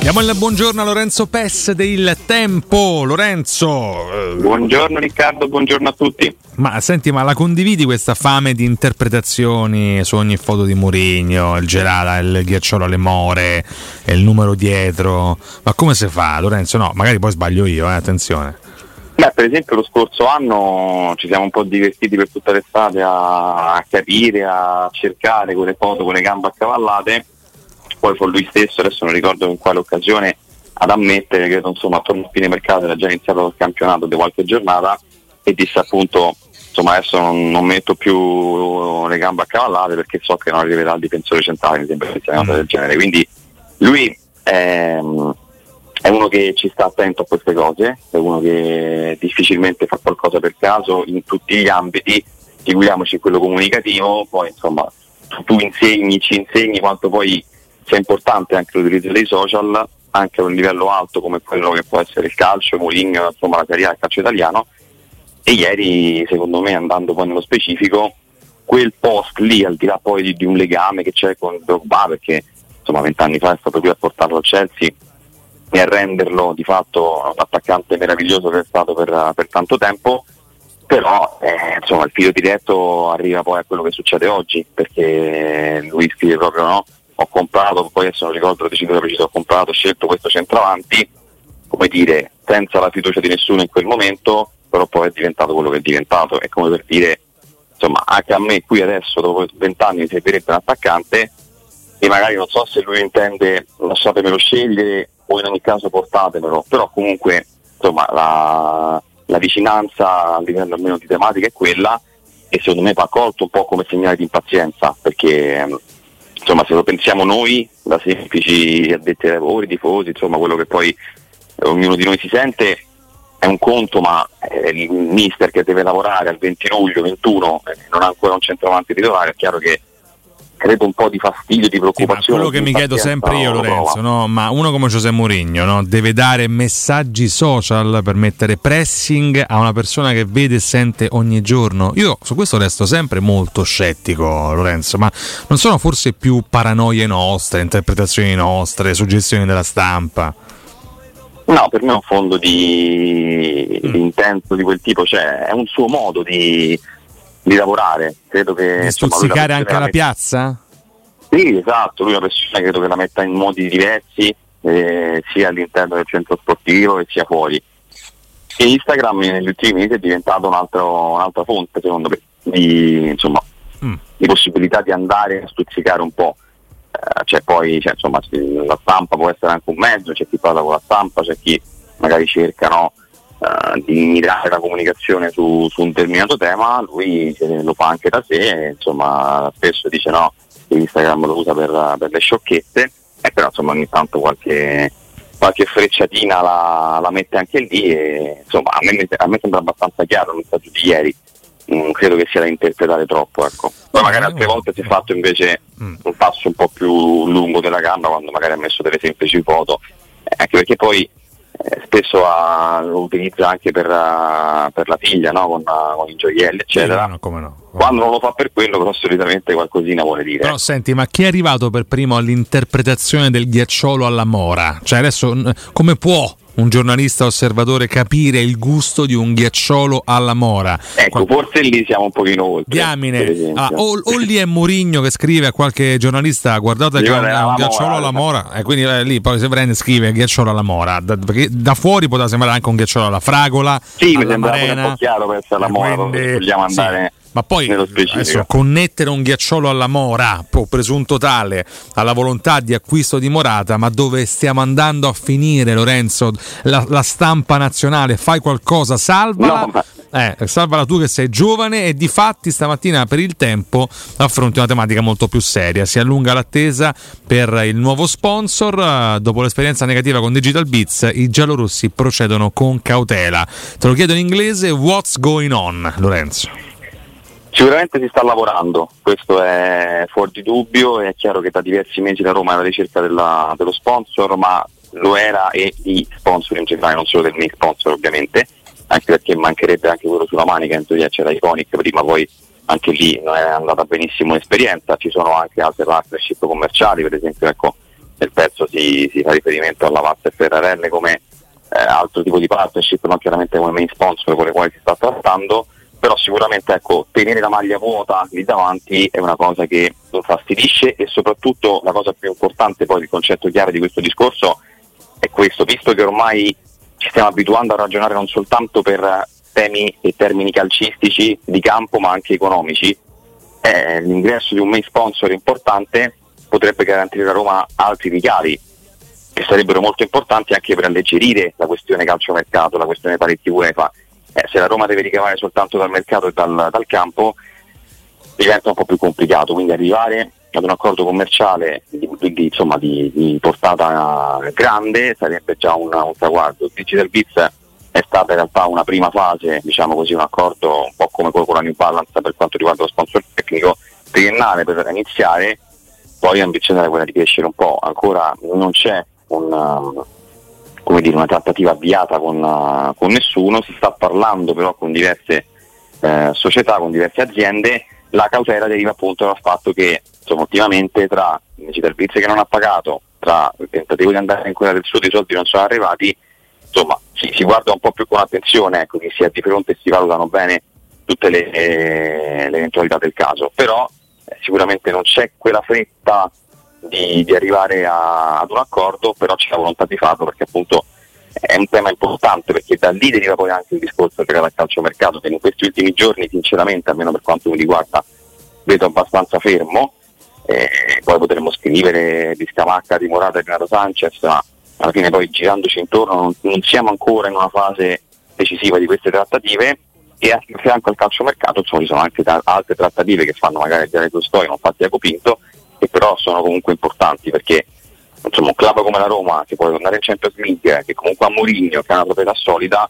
Diamo il buongiorno a Lorenzo Pes del Tempo. Lorenzo. eh, Buongiorno Riccardo, buongiorno a tutti. Ma senti, ma la condividi questa fame di interpretazioni su ogni foto di Mourinho, il gelata, il ghiacciolo alle more, il numero dietro? Ma come si fa, Lorenzo? No, magari poi sbaglio io, eh, attenzione. Beh, per esempio lo scorso anno ci siamo un po' divertiti per tutta l'estate a, a capire, a cercare quelle foto con le gambe accavallate, poi fu lui stesso, adesso non ricordo in quale occasione, ad ammettere che insomma attorno a fine mercato era già iniziato il campionato di qualche giornata e disse appunto insomma adesso non, non metto più le gambe accavallate perché so che non arriverà il difensore centrale, mi sembra che sia una cosa del genere. Quindi lui ehm, è uno che ci sta attento a queste cose, è uno che difficilmente fa qualcosa per caso in tutti gli ambiti, figuriamoci quello comunicativo, poi insomma tu insegni, ci insegni quanto poi sia importante anche l'utilizzo dei social, anche a un livello alto come quello che può essere il calcio, Mourinho, insomma la carriera del calcio italiano. E ieri, secondo me, andando poi nello specifico, quel post lì, al di là poi di, di un legame che c'è con Drogba, perché insomma vent'anni fa è stato qui a portarlo al Chelsea e a renderlo di fatto un attaccante meraviglioso che è stato per, per tanto tempo, però eh, insomma il filo diretto arriva poi a quello che succede oggi, perché lui scrive proprio no, ho comprato, poi adesso non ricordo deciso preciso, ho comprato, scelto questo centravanti, come dire, senza la fiducia di nessuno in quel momento, però poi è diventato quello che è diventato, è come per dire, insomma, anche a me qui adesso, dopo vent'anni, mi servirebbe un attaccante e magari non so se lui intende lasciatemelo scegliere o in ogni caso portatemelo, però comunque insomma la, la vicinanza a livello almeno di tematica è quella e secondo me va colto un po' come segnale di impazienza perché insomma se lo pensiamo noi da semplici addetti ai lavori, tifosi, insomma quello che poi ognuno di noi si sente è un conto ma eh, il mister che deve lavorare al 20 luglio, 21 eh, non ha ancora un centravanti titolare è chiaro che credo un po' di fastidio, di Sì, ma preoccupazione. quello che mi chiedo sempre io, lo Lorenzo, no? ma uno come Giuseppe Mourinho no? deve dare messaggi social per mettere pressing a una persona che vede e sente ogni giorno. Io su questo resto sempre molto scettico, Lorenzo, ma non sono forse più paranoie nostre, interpretazioni nostre, suggestioni della stampa? No, per me è un fondo di, Mm. di intento di quel tipo, cioè è un suo modo di, di lavorare. Credo che Di insomma, stuzzicare la anche la mette- piazza? Sì, esatto, lui è una persona credo che la metta in modi diversi, eh, sia all'interno del centro sportivo che sia fuori. E Instagram negli ultimi mesi è diventato un altro- un'altra fonte, secondo me, di, insomma, Mm. di possibilità di andare a stuzzicare un po'. Eh, c'è poi, cioè, insomma, la stampa può essere anche un mezzo, c'è chi parla con la stampa, c'è chi magari cerca no, eh, di mirare la comunicazione su, su un determinato tema, lui lo fa anche da sé, insomma, spesso dice no, Instagram lo usa per, per le sciocchezze, e però insomma ogni tanto qualche, qualche frecciatina la, la mette anche lì e insomma a me, a me sembra abbastanza chiaro il messaggio di ieri, non credo che sia da interpretare troppo, ecco. Poi magari altre volte si è fatto invece Mm. un passo un po' più lungo della gamba quando magari ha messo delle semplici foto, eh, anche perché poi eh, spesso ha, lo utilizza anche per, uh, per la figlia, no? con, uh, con, i gioielli, eccetera. No, come no, come Quando non lo fa per quello, però solitamente qualcosina vuole dire. Però senti, ma chi è arrivato per primo all'interpretazione del ghiacciolo alla mora? Cioè adesso come può un giornalista osservatore capire il gusto di un ghiacciolo alla mora. Ecco, Qual... forse lì siamo un pochino oltre. Diamine, ah, o, o, lì è Murigno che scrive a qualche giornalista guardate che un, ghiacciolo alla mora e quindi eh, lì poi se prende scrive ghiacciolo alla mora, da, perché da fuori poteva sembrare anche un ghiacciolo alla fragola. Sì, mi sembra un po' chiaro per essere alla mora, quindi, vogliamo andare... Sì ma poi adesso, connettere un ghiacciolo alla Mora, presunto tale, alla volontà di acquisto di Morata, ma dove stiamo andando a finire Lorenzo? La, la stampa nazionale, fai qualcosa, salvala. No, ma... Eh, salvala tu che sei giovane e di fatti stamattina per il tempo affronti una tematica molto più seria. Si allunga l'attesa per il nuovo sponsor. Dopo l'esperienza negativa con Digital Beats, i giallorossi procedono con cautela. Te lo chiedo in inglese, what's going on, Lorenzo? Sicuramente si sta lavorando, questo è fuori di dubbio, è chiaro che da diversi mesi la Roma è alla ricerca della, dello sponsor, ma lo era e di sponsor in generale, non solo del main sponsor ovviamente, anche perché mancherebbe anche quello sulla manica, in teoria c'era Iconic prima, poi anche lì non è andata benissimo l'esperienza, ci sono anche altre partnership commerciali, per esempio ecco, nel pezzo si, si fa riferimento alla Vasta e Ferrarelle come eh, altro tipo di partnership, non chiaramente come main sponsor con le quali si sta trattando però sicuramente ecco, tenere la maglia vuota lì davanti è una cosa che lo fastidisce e soprattutto la cosa più importante poi il concetto chiaro di questo discorso è questo, visto che ormai ci stiamo abituando a ragionare non soltanto per temi e termini calcistici di campo ma anche economici, eh, l'ingresso di un main sponsor importante potrebbe garantire a Roma altri ricavi che sarebbero molto importanti anche per alleggerire la questione calciomercato, la questione paletti UEFA eh, se la Roma deve ricavare soltanto dal mercato e dal, dal campo diventa un po' più complicato, quindi arrivare ad un accordo commerciale di, di, insomma, di, di portata grande sarebbe già un, un traguardo. Digital Beats è stata in realtà una prima fase, diciamo così, un accordo un po' come quello con la New Balance per quanto riguarda lo sponsor tecnico triennale per iniziare, poi l'ambizione è quella di crescere un po', ancora non c'è un, come dire, una trattativa avviata con, uh, con, nessuno, si sta parlando però con diverse eh, società, con diverse aziende, la cautela deriva appunto dal fatto che insomma, ultimamente tra il servizio che non ha pagato, tra il tentativo di andare in quella del sud i soldi non sono arrivati, insomma si, si guarda un po' più con attenzione, ecco, che è di fronte e si valutano bene tutte le, eh, le eventualità del caso, però eh, sicuramente non c'è quella fretta di, di arrivare a, ad un accordo, però c'è la volontà di farlo perché appunto è un tema importante perché da lì deriva poi anche il discorso legato al calciomercato che in questi ultimi giorni sinceramente, almeno per quanto mi riguarda, vedo abbastanza fermo. Eh, poi potremmo scrivere di Scamacca, di Morata e Renato Sanchez, ma alla fine poi girandoci intorno non, non, siamo ancora in una fase decisiva di queste trattative e a fianco al calciomercato insomma, ci sono anche altre trattative che fanno magari Diario Tolstoi, non fatti Jaco Pinto, che però sono comunque importanti perché insomma, un club come la Roma che può tornare in Champions League, che comunque ha Mourinho, che ha una proprietà solida,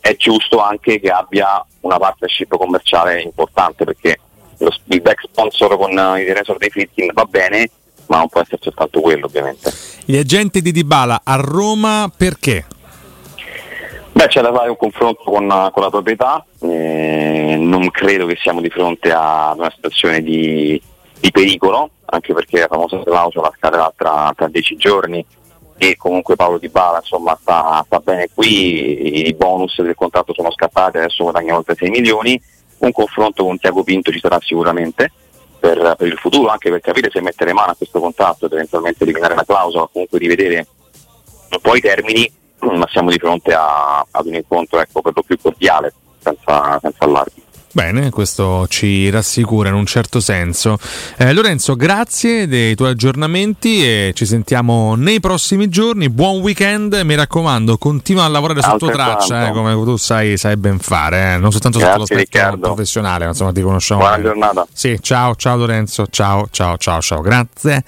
è giusto anche che abbia una partnership commerciale importante perché lo, il back sponsor con uh, i resort dei Fritkin va bene, ma non può essere soltanto quello ovviamente. Gli agenti di Dybala a Roma perché? Beh, c'è da fare un confronto con, con la proprietà, eh, non credo che siamo di fronte a una situazione di di pericolo, anche perché la famosa clausola scadrà tra, tra dieci giorni e comunque Paolo Di Bala insomma, sta, sta, bene qui, i bonus del contratto sono scattati, adesso guadagna oltre 6 milioni, un confronto con Tiago Pinto ci sarà sicuramente per, per, il futuro, anche per capire se mettere mano a questo contratto ed eventualmente eliminare la clausola, comunque rivedere un po' i termini, ma siamo di fronte a, ad un incontro ecco, per lo più cordiale, senza, senza allarmi. Bene, questo ci rassicura in un certo senso. Eh, Lorenzo, grazie dei tuoi aggiornamenti e ci sentiamo nei prossimi giorni. Buon weekend, mi raccomando, continua a lavorare sotto traccia, eh, come tu sai, sai ben fare, eh? non soltanto grazie, sotto l'aspetto Riccardo. professionale, ma insomma ti conosciamo. Buona giornata. Sì, ciao, ciao Lorenzo, ciao, ciao, ciao, ciao, grazie.